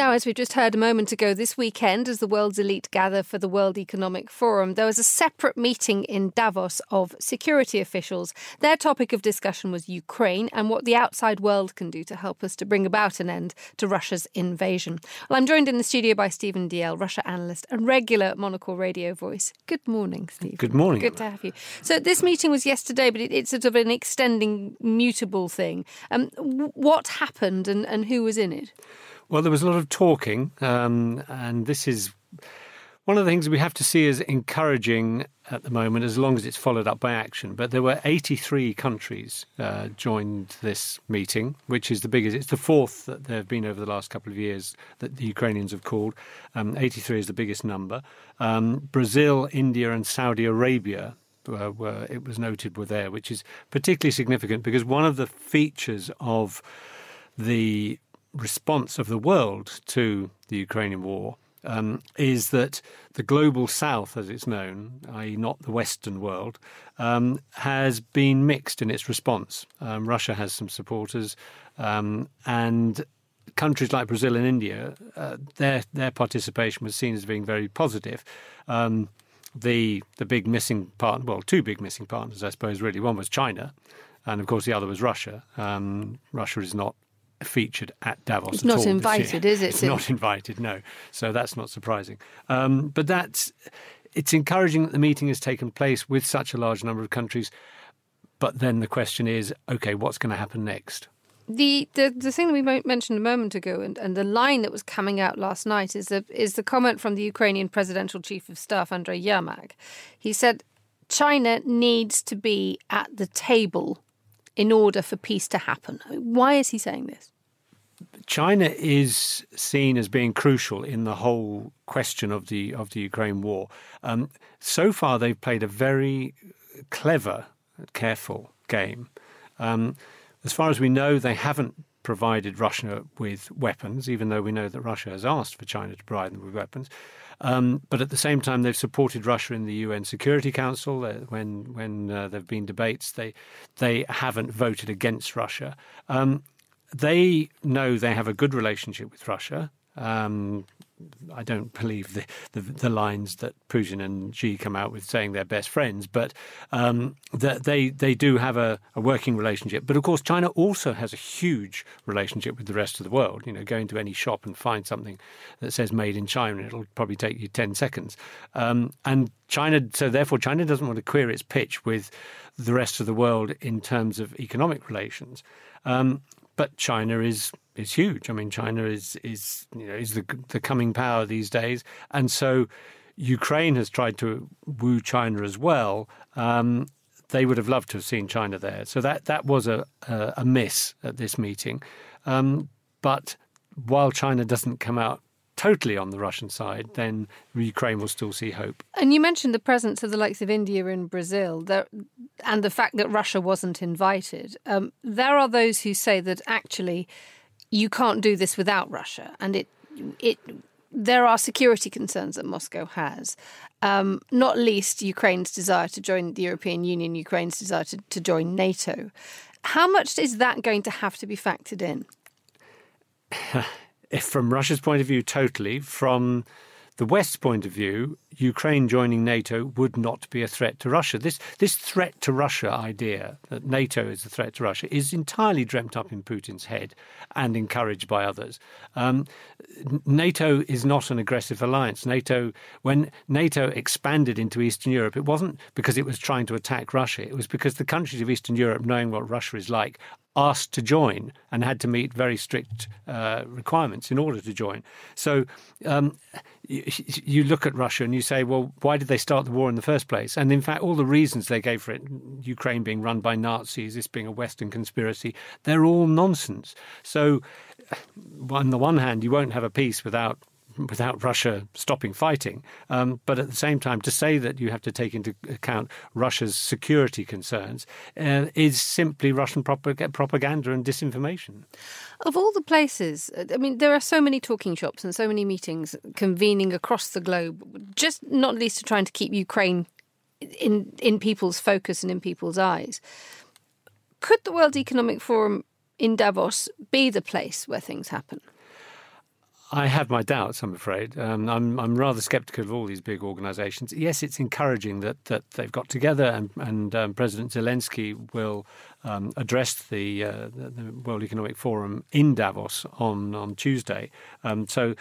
Now, as we just heard a moment ago, this weekend, as the world's elite gather for the World Economic Forum, there was a separate meeting in Davos of security officials. Their topic of discussion was Ukraine and what the outside world can do to help us to bring about an end to Russia's invasion. Well, I'm joined in the studio by Stephen Dalziel, Russia analyst and regular Monocle radio voice. Good morning, Steve. Good morning. Good to have you. So, this meeting was yesterday, but it, it's sort of an extending, mutable thing. Um, what happened and, and who was in it? Well, there was a lot of talking, um, and this is one of the things we have to see as encouraging at the moment, as long as it's followed up by action. But there were 83 countries uh, joined this meeting, which is the biggest. It's the fourth that there have been over the last couple of years that the Ukrainians have called. Um, 83 is the biggest number. Um, Brazil, India, and Saudi Arabia were, were, it was noted were there, which is particularly significant because one of the features of the response of the world to the Ukrainian war um, is that the global south, as it's known, i.e., not the Western world, um, has been mixed in its response. Um, Russia has some supporters, um, and countries like Brazil and India, uh, their their participation was seen as being very positive. Um, the the big missing part, well, two big missing partners, I suppose. Really, one was China, and of course the other was Russia. Um, Russia is not featured at Davos. It's not invited, is it? It's not invited, no. So that's not surprising. Um, but that's it's encouraging that the meeting has taken place with such a large number of countries. But then the question is, okay, what's going to happen next? The, the the thing that we mentioned a moment ago, and, and the line that was coming out last night is the is the comment from the Ukrainian presidential chief of staff Andrei Yermak. He said China needs to be at the table in order for peace to happen. Why is he saying this? China is seen as being crucial in the whole question of the of the Ukraine war. Um, so far, they've played a very clever, careful game. Um, as far as we know, they haven't provided Russia with weapons, even though we know that Russia has asked for China to provide them with weapons. Um, but at the same time, they've supported Russia in the UN Security Council. When when uh, there have been debates, they they haven't voted against Russia. Um, they know they have a good relationship with Russia. Um, I don't believe the, the, the lines that Putin and Xi come out with saying they're best friends, but um, that they they do have a, a, working relationship. But of course, China also has a huge relationship with the rest of the world. You know, go into any shop and find something that says "Made in China," it'll probably take you ten seconds. Um, and China, so therefore, China doesn't want to queer its pitch with the rest of the world in terms of economic relations. Um, but China is is huge. I mean, China is is you know is the the coming power these days, and so Ukraine has tried to woo China as well. Um, they would have loved to have seen China there. So that that was a a, a miss at this meeting. Um, but while China doesn't come out totally on the Russian side, then Ukraine will still see hope. And you mentioned the presence of the likes of India and Brazil there, and the fact that Russia wasn't invited. Um, there are those who say that actually you can't do this without Russia, and it it there are security concerns that Moscow has, um, not least Ukraine's desire to join the European Union, Ukraine's desire to, to join NATO. How much is that going to have to be factored in? if from Russia's point of view, totally. From the West's point of view, Ukraine joining NATO would not be a threat to Russia. This this threat to Russia idea that NATO is a threat to Russia is entirely dreamt up in Putin's head and encouraged by others. Um, NATO is not an aggressive alliance. NATO, when NATO expanded into Eastern Europe, it wasn't because it was trying to attack Russia. It was because the countries of Eastern Europe, knowing what Russia is like, asked to join and had to meet very strict uh, requirements in order to join. So um, you, look at Russia and you say, well, why did they start the war in the first place? And in fact, all the reasons they gave for it, Ukraine being run by Nazis, this being a Western conspiracy, they're all nonsense. So on the one hand, you won't have a peace without without Russia stopping fighting. Um, but at the same time, to say that you have to take into account Russia's security concerns uh, is simply Russian propaganda and disinformation. Of all the places, I mean, there are so many talking shops and so many meetings convening across the globe, just not least to trying to keep Ukraine in in people's focus and in people's eyes. Could the World Economic Forum in Davos be the place where things happen? I have my doubts, I'm afraid. Um, I'm, I'm rather sceptical of all these big organisations. Yes, it's encouraging that, that they've got together and, and um, President Zelensky will um, address the, uh, the, World Economic Forum in Davos on, on Tuesday. Um, so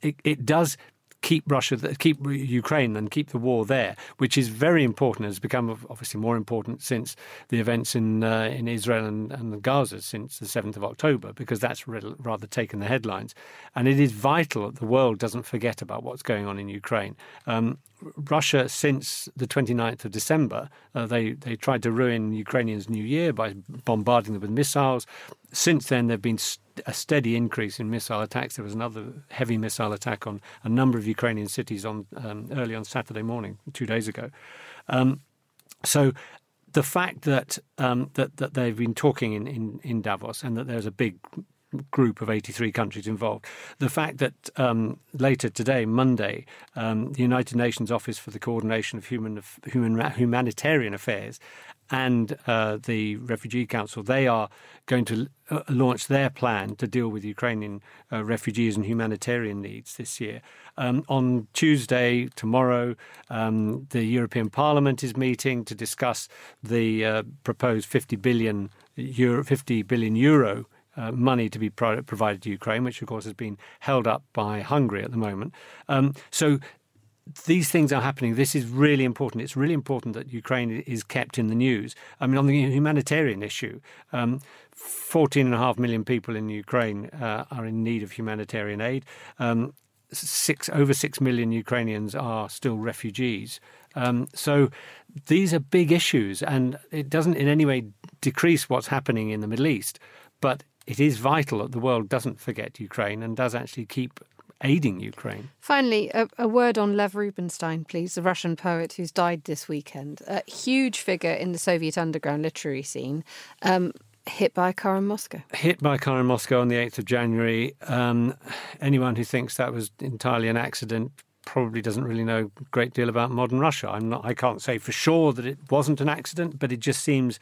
it, it does keep Russia, keep Ukraine, and keep the war there, which is very important. Has become obviously more important since the events in uh, in Israel and, and the Gaza since the seventh of October, because that's rather taken the headlines. And it is vital that the world doesn't forget about what's going on in Ukraine. Um, Russia, since the 29th of December, uh, they, they tried to ruin Ukrainians' New Year by bombarding them with missiles. Since then, there have been st- a steady increase in missile attacks. There was another heavy missile attack on a number of Ukrainian cities on um, early on Saturday morning, two days ago. Um, so the fact that, um, that that they've been talking in, in, in Davos and that there's a big group of 83 countries involved. The fact that um, later today, Monday, um, the United Nations Office for the Coordination of Human, Human Humanitarian Affairs and uh, the Refugee Council, they are going to uh, launch their plan to deal with Ukrainian uh, refugees and humanitarian needs this year. Um, on Tuesday, tomorrow, um, the European Parliament is meeting to discuss the uh, proposed 50 billion euro, 50 billion euro uh, money to be pro- provided to Ukraine, which of course has been held up by Hungary at the moment. Um, so these things are happening. This is really important. It's really important that Ukraine is kept in the news. I mean, on the humanitarian issue, um, 14.5 million people in Ukraine uh, are in need of humanitarian aid. Um, six over six million Ukrainians are still refugees. Um, so these are big issues, and it doesn't in any way decrease what's happening in the Middle East. But it is vital that the world doesn't forget Ukraine and does actually keep aiding Ukraine. Finally, a, a, word on Lev Rubinstein, please, the Russian poet who's died this weekend. A huge figure in the Soviet underground literary scene. Um, hit by a car in Moscow. Hit by a car in Moscow on the 8th of January. Um, anyone who thinks that was entirely an accident probably doesn't really know a great deal about modern Russia. I'm not, I can't say for sure that it wasn't an accident, but it just seems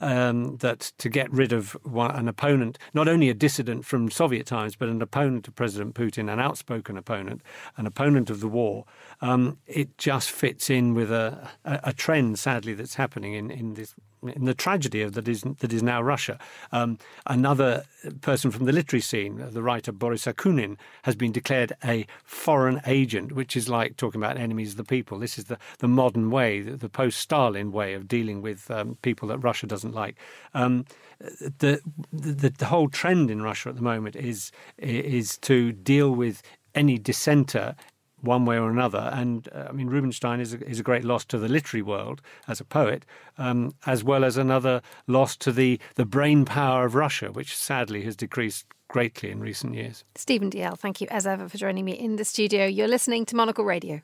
um, that to get rid of an opponent, not only a dissident from Soviet times, but an opponent of President Putin, an outspoken opponent, an opponent of the war, um, it just fits in with a, a, a, trend, sadly, that's happening in, in this in the tragedy of that is that is now Russia. Um, another person from the literary scene, the writer Boris Akunin, has been declared a foreign agent, which is like talking about enemies of the people. This is the, the modern way, the, the post-Stalin way of dealing with um, people that Russia doesn't like. Um, the, the the whole trend in Russia at the moment is is to deal with any dissenter one way or another. And uh, I mean, Rubinstein is a, is a great loss to the literary world as a poet, um, as well as another loss to the, the brain power of Russia, which sadly has decreased greatly in recent years. Stephen Dalziel, thank you as ever for joining me in the studio. You're listening to Monocle Radio.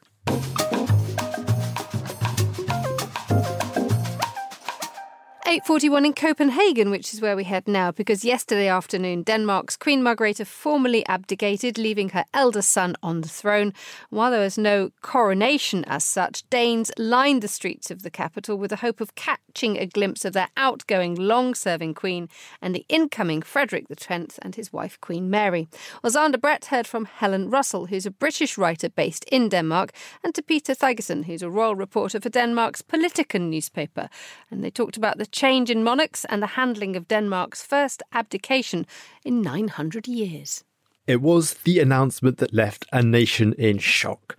8.41 in Copenhagen, which is where we head now, because yesterday afternoon, Denmark's Queen Margrethe formally abdicated, leaving her eldest son on the throne. While there was no coronation as such, Danes lined the streets of the capital with the hope of catching a glimpse of their outgoing, long-serving queen and the incoming Frederick X and his wife, Queen Mary. Well, Xander Brett heard from Helen Russell, who's a British writer based in Denmark, and to Peter Thygesen, who's a royal reporter for Denmark's Politiken newspaper. And they talked about the change in monarchs and the handling of Denmark's first abdication in 900 years. It was the announcement that left a nation in shock.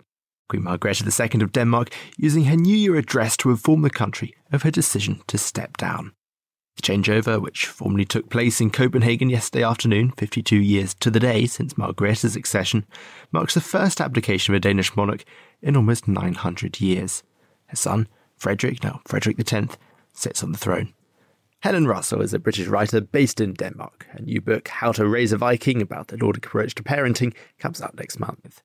Queen Margrethe II of Denmark using her New Year address to inform the country of her decision to step down. The changeover, which formally took place in Copenhagen yesterday afternoon, 52 years to the day since Margrethe's accession, marks the first abdication of a Danish monarch in almost 900 years. Her son, Frederick, now Frederick X, sits on the throne. Helen Russell is a British writer based in Denmark. Her new book, How to Raise a Viking, about the Nordic approach to parenting, comes out next month.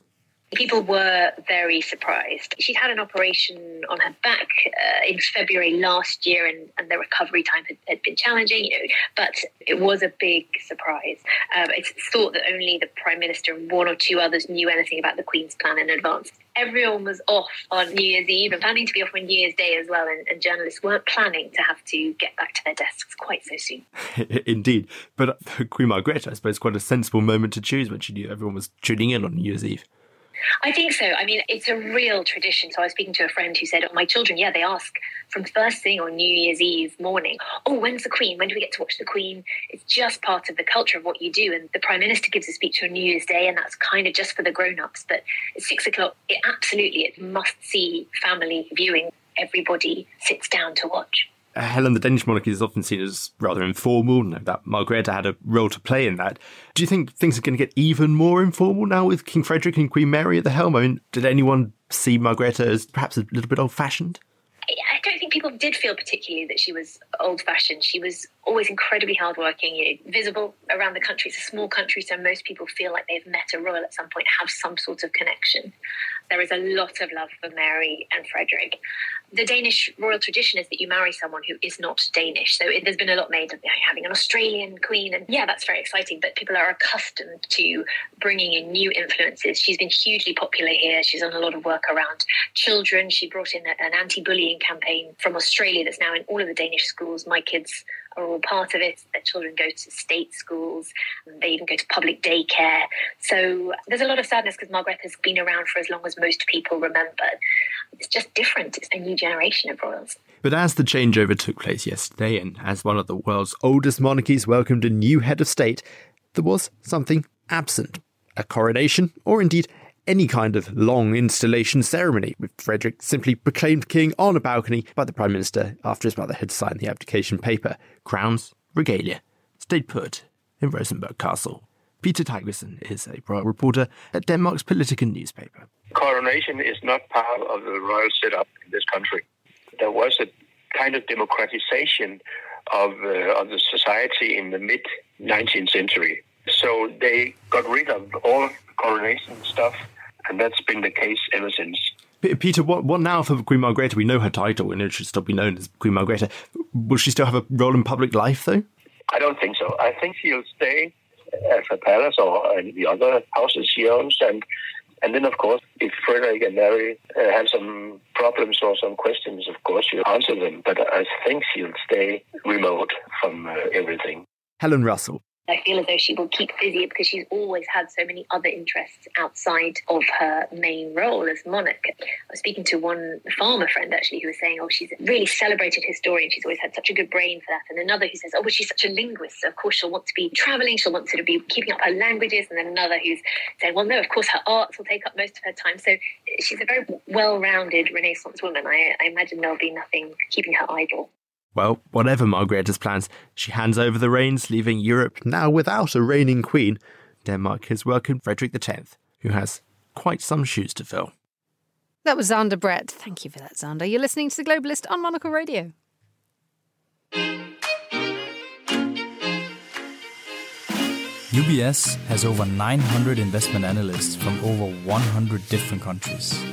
People were very surprised. She'd had an operation on her back uh, in February last year, and, and the recovery time had, had, been challenging, you know, but it was a big surprise. Um, it's thought that only the Prime Minister and one or two others knew anything about the Queen's plan in advance. Everyone was off on New Year's Eve and planning to be off on New Year's Day as well, and, and journalists weren't planning to have to get back to their desks quite so soon. Indeed. But Queen Margaret, I suppose, quite a sensible moment to choose when she knew everyone was tuning in on New Year's Eve. I think so. I mean, it's a real tradition. So I was speaking to a friend who said, "Oh, my children, yeah, they ask from first thing on New Year's Eve morning, oh, when's the Queen? When do we get to watch the Queen?" It's just part of the culture of what you do. And the Prime Minister gives a speech on New Year's Day, and that's kind of just for the grown-ups. But at six o'clock, it absolutely it must see family viewing. Everybody sits down to watch. Uh, Helen, the Danish monarchy is often seen as rather informal. No, that Margrethe had a role to play in that. Do you think things are going to get even more informal now with King Frederick and Queen Mary at the helm? I mean, did anyone see Margrethe as perhaps a little bit old fashioned? I don't think people did feel particularly that she was old fashioned. She was always incredibly hardworking, you know, visible around the country. It's a small country, so most people feel like they've met a royal at some point, have some sort of connection. There is a lot of love for Mary and Frederick. The Danish royal tradition is that you marry someone who is not Danish. So it, there's been a lot made of having an Australian queen. And yeah, that's very exciting, but people are accustomed to bringing in new influences. She's been hugely popular here. She's done a lot of work around children. She brought in an anti bullying campaign from Australia that's now in all of the Danish schools. My kids are all part of it. Their children go to state schools, they even go to public daycare. So there's a lot of sadness because Margaret has been around for as long as most people remember. It's just different. It's a new generation of royals. But as the changeover took place yesterday, and as one of the world's oldest monarchies welcomed a new head of state, there was something absent a coronation, or indeed any kind of long installation ceremony, with Frederick simply proclaimed king on a balcony by the Prime Minister after his mother had signed the abdication paper. Crowns, regalia, stayed put in Rosenborg Castle. Peter Thygesen is a royal reporter at Denmark's Politiken newspaper. Coronation is not part of the royal setup in this country. There was a kind of democratization of, uh, of the society in the mid 19th century. So they got rid of all coronation stuff and that's been the case ever since. Peter, what, what now for Queen Margrethe? We know her title, and it should still be known as Queen Margrethe. Will she still have a role in public life, though? I don't think so. I think she'll stay at her palace or in the other houses she owns, and and then, of course, if Frederick and Mary uh, have some problems or some questions, of course, she'll answer them. But I think she'll stay remote from uh, everything. Helen Russell, I feel as though she will keep busy because she's always had so many other interests outside of her main role as monarch. I was speaking to one farmer friend actually who was saying, oh, she's a really celebrated historian. She's always had such a good brain for that. And another who says, oh, well, she's such a linguist. So of course, she'll want to be traveling. She'll want to be keeping up her languages. And then another who's saying, well, no, of course, her arts will take up most of her time. So she's a very well rounded Renaissance woman. I, I imagine there'll be nothing keeping her idle. Well, whatever Margrethe's plans, she hands over the reins, leaving Europe now without a reigning queen. Denmark has welcomed Frederick X, who has quite some shoes to fill. That was Xander Brett. Thank you for that, Xander. You're listening to The Globalist on Monocle Radio. UBS has over 900 investment analysts from over 100 different countries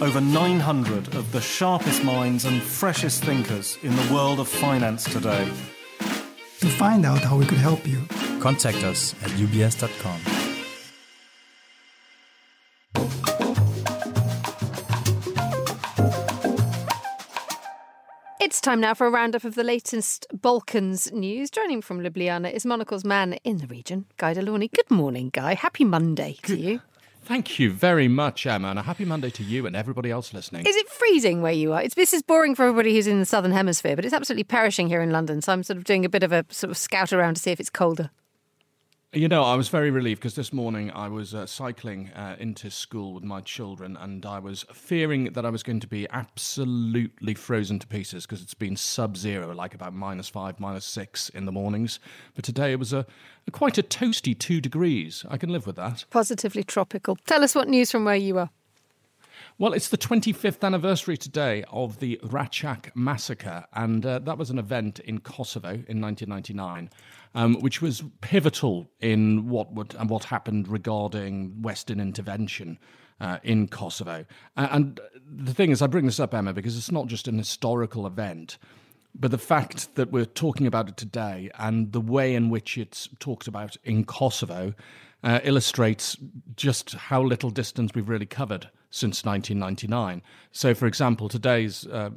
over 900 of the sharpest minds and freshest thinkers in the world of finance today. To find out how we could help you, contact us at ubs.com. It's time now for a roundup of the latest Balkans news. Joining from Ljubljana is Monocle's man in the region, Guy De Good morning, Guy. Happy Monday to you. Thank you very much, Emma, and a happy Monday to you and everybody else listening. Is it freezing where you are? It's, this is boring for everybody who's in the southern hemisphere, but it's absolutely perishing here in London. So I'm sort of doing a bit of a sort of scout around to see if it's colder. You know, I was very relieved because this morning I was uh, cycling uh, into school with my children and I was fearing that I was going to be absolutely frozen to pieces because it's been sub zero, like about minus five, minus six in the mornings. But today it was a, a quite a toasty two degrees. I can live with that. Positively tropical. Tell us what news from where you are. Well, it's the 25th anniversary today of the Račak massacre, and uh, that was an event in Kosovo in 1999 um, which was pivotal in what would and what happened regarding Western intervention. Uh, in Kosovo. And the thing is, I bring this up, Emma, because it's not just an historical event, but the fact that we're talking about it today and the way in which it's talked about in Kosovo uh, illustrates just how little distance we've really covered since 1999. So, for example, today's uh,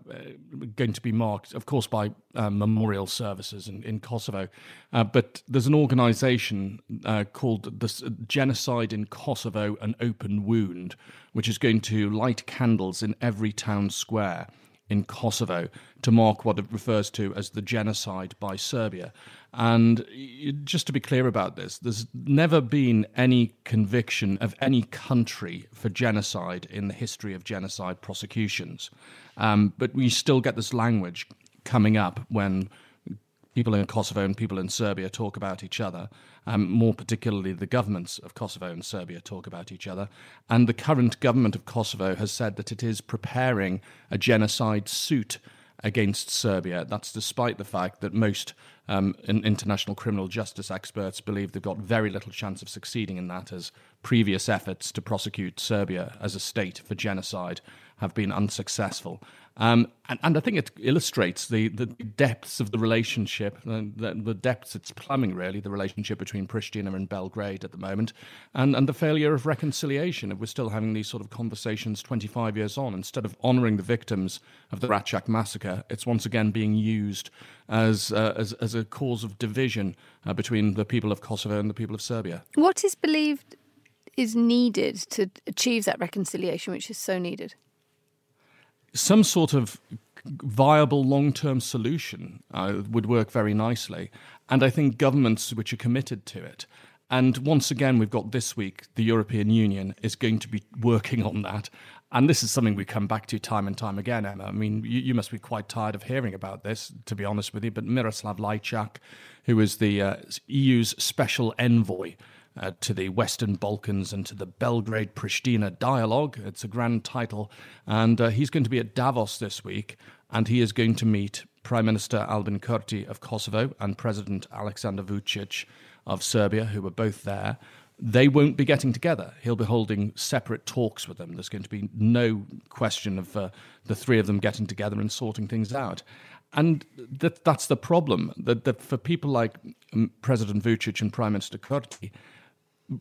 going to be marked, of course, by uh, memorial services in, in Kosovo. Uh, but there's an organization uh, called the Genocide in Kosovo An Open Wound, which is going to light candles in every town square in Kosovo to mark what it refers to as the genocide by Serbia. And just to be clear about this, there's never been any conviction of any country for genocide in the history of genocide prosecutions. Um, but we still get this language coming up when people in Kosovo and people in Serbia talk about each other, um, more particularly the governments of Kosovo and Serbia talk about each other. And the current government of Kosovo has said that it is preparing a genocide suit against Serbia. That's despite the fact that most um, international criminal justice experts believe they've got very little chance of succeeding in that, as previous efforts to prosecute Serbia as a state for genocide have been unsuccessful. Um, and, and, I think it illustrates the, the depths of the relationship, the, the, depths it's plumbing, really, the relationship between Pristina and Belgrade at the moment, and, and the failure of reconciliation. If we're still having these sort of conversations 25 years on, instead of honouring the victims of the Račak massacre, it's once again being used as, uh, as, as a cause of division uh, between the people of Kosovo and the people of Serbia. What is believed is needed to achieve that reconciliation, which is so needed? Some sort of viable long term solution uh, would work very nicely. And I think governments which are committed to it. And once again, we've got this week, the European Union is going to be working on that. And this is something we come back to time and time again, Emma. I mean, you, you must be quite tired of hearing about this, to be honest with you. But Miroslav Lajčák, who is the uh, EU's special envoy uh, to the Western Balkans and to the Belgrade Pristina dialogue. It's a grand title. And uh, he's going to be at Davos this week, and he is going to meet Prime Minister Albin Kurti of Kosovo and President Alexander Vucic of Serbia, who were both there. They won't be getting together. He'll be holding separate talks with them. There's going to be no question of uh, the three of them getting together and sorting things out. And that, that's the problem. That, that for people like um, President Vucic and Prime Minister Kurti,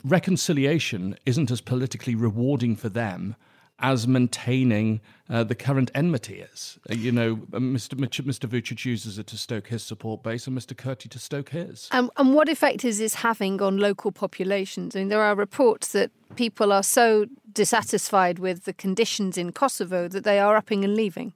reconciliation isn't as politically rewarding for them as maintaining uh, the current enmity is. Uh, you know, Mr. Mr. Vucic uses it to stoke his support base, and Mr. Kurti to stoke his. Um, and what effect is this having on local populations? I mean, there are reports that people are so dissatisfied with the conditions in Kosovo that they are upping and leaving.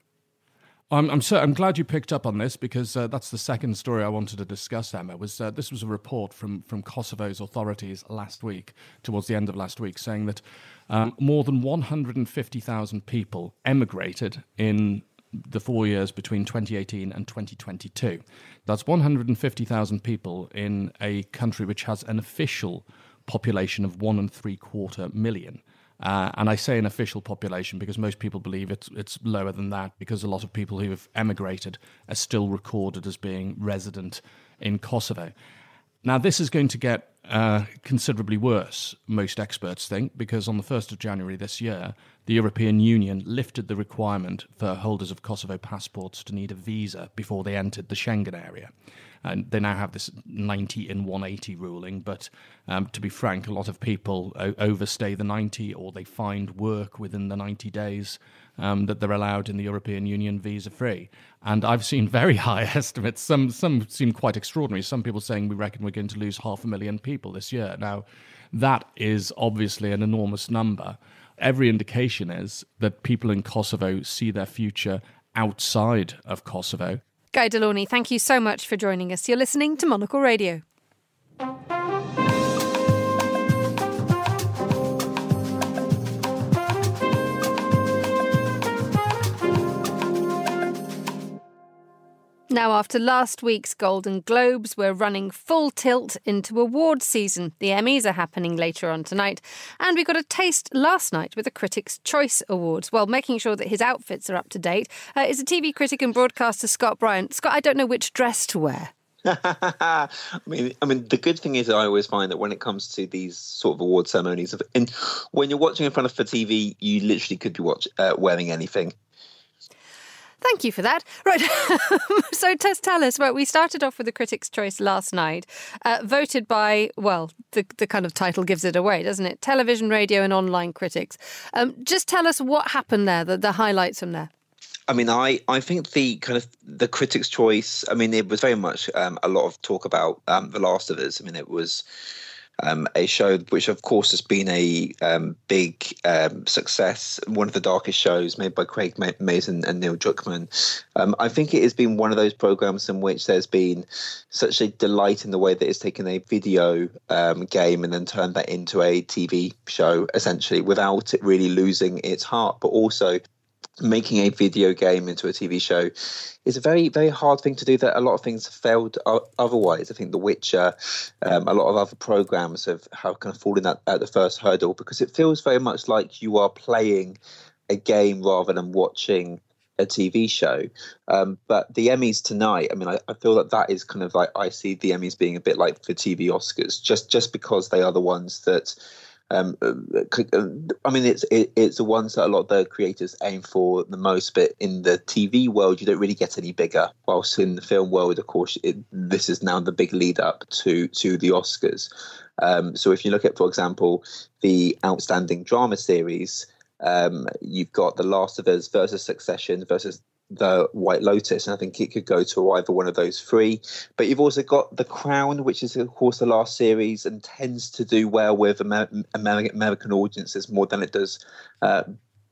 I'm I'm, so, I'm glad you picked up on this because uh, that's the second story I wanted to discuss. Emma was uh, this was a report from from Kosovo's authorities last week, towards the end of last week, saying that um, more than 150,000 people emigrated in the four years between 2018 and 2022. That's 150,000 people in a country which has an official population of one and three quarter million. Uh, and I say an official population because most people believe it's it's lower than that because a lot of people who have emigrated are still recorded as being resident in Kosovo. Now, this is going to get uh, considerably worse, most experts think, because on the 1st of January this year, the European Union lifted the requirement for holders of Kosovo passports to need a visa before they entered the Schengen area. And they now have this 90 and 180 ruling. But um, to be frank, a lot of people o- overstay the 90 or they find work within the 90 days um, that they're allowed in the European Union visa free. And I've seen very high estimates. Some, some seem quite extraordinary. Some people saying we reckon we're going to lose half a million people this year. Now, that is obviously an enormous number. Every indication is that people in Kosovo see their future outside of Kosovo. Guy De Launey, thank you so much for joining us. You're listening to Monocle Radio. Now, after last week's Golden Globes, we're running full tilt into awards season. The Emmys are happening later on tonight, and we got a taste last night with the Critics' Choice Awards. Well, making sure that his outfits are up to date uh, is a TV critic and broadcaster Scott Bryan. Scott, I don't know which dress to wear. I mean, I mean, the good thing is, I always find that when it comes to these sort of award ceremonies, and when you're watching in front of a TV, you literally could be watch, uh, wearing anything. Thank you for that. Right. so just tell us, right, we started off with the Critics' Choice last night, uh, voted by, well, the, the kind of title gives it away, doesn't it? Television, radio, and online critics. Um, just tell us what happened there, the, the highlights from there. I mean, I, I think the kind of the critics' choice. I mean, it was very much um, a lot of talk about um, The Last of Us. I mean, it was um, a show which, of course, has been a um, big um, success, one of the darkest shows made by Craig Mazin and Neil Druckmann. Um, I think it has been one of those programs in which there's been such a delight in the way that it's taken a video um, game and then turned that into a TV show, essentially, without it really losing its heart, but also making a video game into a TV show is a very, very hard thing to do. That a lot of things have failed otherwise. I think The Witcher, um, a lot of other programs have, have kind of fallen at, at the first hurdle because it feels very much like you are playing a game rather than watching a TV show. Um, but the Emmys tonight, I mean, I, I, feel that that is kind of like I see the Emmys being a bit like the TV Oscars, just just because they are the ones that. Um, uh, uh, I mean, it's it, it's the ones that a lot of the creators aim for the most. But in the TV world, you don't really get any bigger. Whilst in the film world, of course, it, this is now the big lead up to to the Oscars. Um, so if you look at, for example, the outstanding drama series, um, you've got The Last of Us versus Succession versus the White Lotus, and I think it could go to either one of those three. But you've also got The Crown, which is, of course, the last series and tends to do well with Amer- American audiences more than it does uh,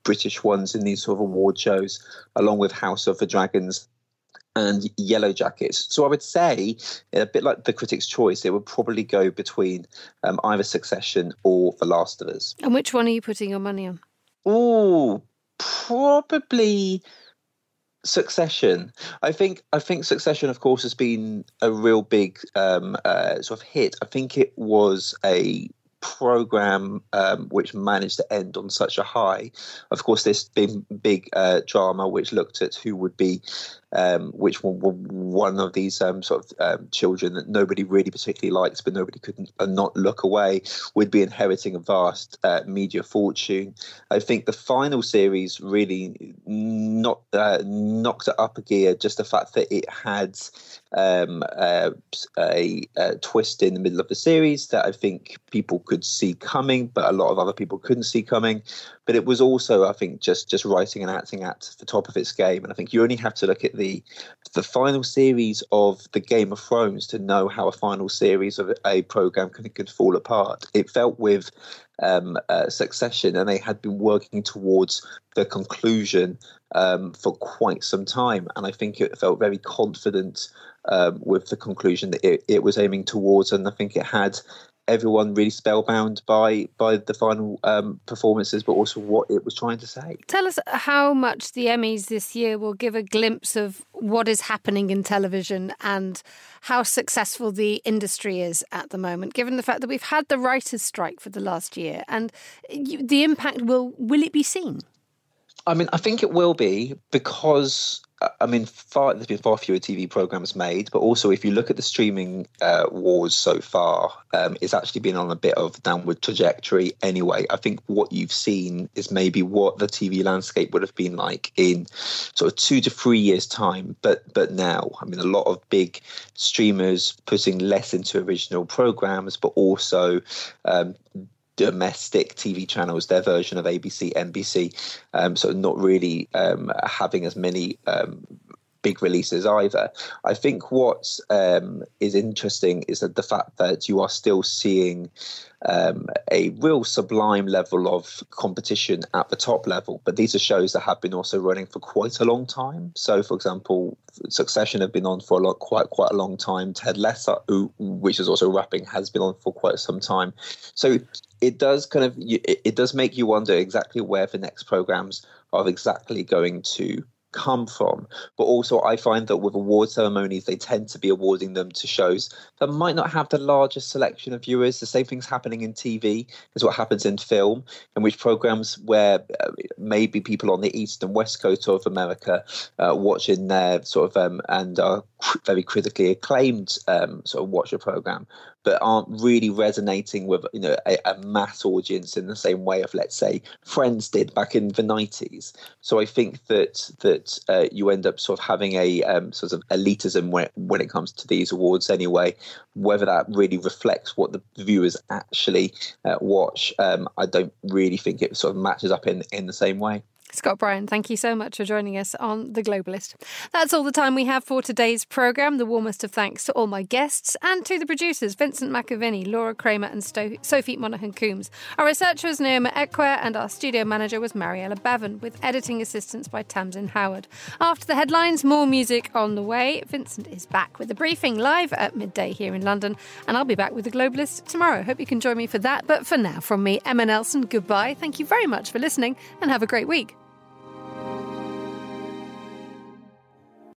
British ones in these sort of award shows, along with House of the Dragons and Yellow Jackets. So I would say, a bit like the Critics' Choice, it would probably go between um, either Succession or The Last of Us. And which one are you putting your money on? Oh, probably Succession. I think I think Succession, of course, has been a real big um, uh, sort of hit. I think it was a program um, which managed to end on such a high. Of course, this big big uh, drama which looked at who would be um, which were, one of these um, sort of um, children that nobody really particularly likes, but nobody could uh, not look away, would be inheriting a vast uh, media fortune. I think the final series really not, uh, knocked it up a gear. Just the fact that it had um, uh, a, a, twist in the middle of the series that I think people could see coming, but a lot of other people couldn't see coming. But it was also, I think, just just writing and acting at the top of its game. And I think you only have to look at the the final series of the Game of Thrones to know how a final series of a program can could fall apart. It felt with um, uh, Succession, and they had been working towards the conclusion um, for quite some time. And I think it felt very confident um, with the conclusion that it, it was aiming towards, and I think it had everyone really spellbound by by the final um, performances, but also what it was trying to say. Tell us how much the Emmys this year will give a glimpse of what is happening in television and how successful the industry is at the moment, given the fact that we've had the writers' strike for the last year, and the impact will will it be seen? I mean, I think it will be because I mean, far, there's been far fewer TV programs made, but also if you look at the streaming uh, wars so far, um, it's actually been on a bit of downward trajectory anyway. I think what you've seen is maybe what the TV landscape would have been like in sort of two to three years' time, but but now, I mean, a lot of big streamers putting less into original programs, but also um, domestic TV channels, their version of ABC, NBC, um, so not really um, having as many um, big releases either. I think what um, is interesting is that the fact that you are still seeing um, a real sublime level of competition at the top level, but these are shows that have been also running for quite a long time. So, for example, Succession have been on for a lot, quite quite a long time. Ted Lasso, which is also wrapping, has been on for quite some time. So it does kind of it does make you wonder exactly where the next programs are exactly going to come from. But also, I find that with award ceremonies, they tend to be awarding them to shows that might not have the largest selection of viewers. The same thing's happening in TV as what happens in film, in which programs where uh, maybe people on the east and west coast of America uh, watching their sort of um, and are very critically acclaimed um, sort of watch a program but aren't really resonating with you know a, a, mass audience in the same way of let's say Friends did back in the nineties. So I think that that uh, you end up sort of having a um, sort of elitism when when it comes to these awards anyway. Whether that really reflects what the viewers actually uh, watch, um, I don't really think it sort of matches up in in the same way. Scott Bryan, thank you so much for joining us on The Globalist. That's all the time we have for today's programme. The warmest of thanks to all my guests and to the producers, Vincent McAviney, Laura Kramer, and Sto- Sophie Monaghan Coombs. Our researcher was Naoma Ekwe, and our studio manager was Mariella Bevan, with editing assistance by Tamsin Howard. After the headlines, more music on the way. Vincent is back with the briefing live at midday here in London, and I'll be back with The Globalist tomorrow. Hope you can join me for that. But for now, from me, Emma Nelson, goodbye. Thank you very much for listening, and have a great week.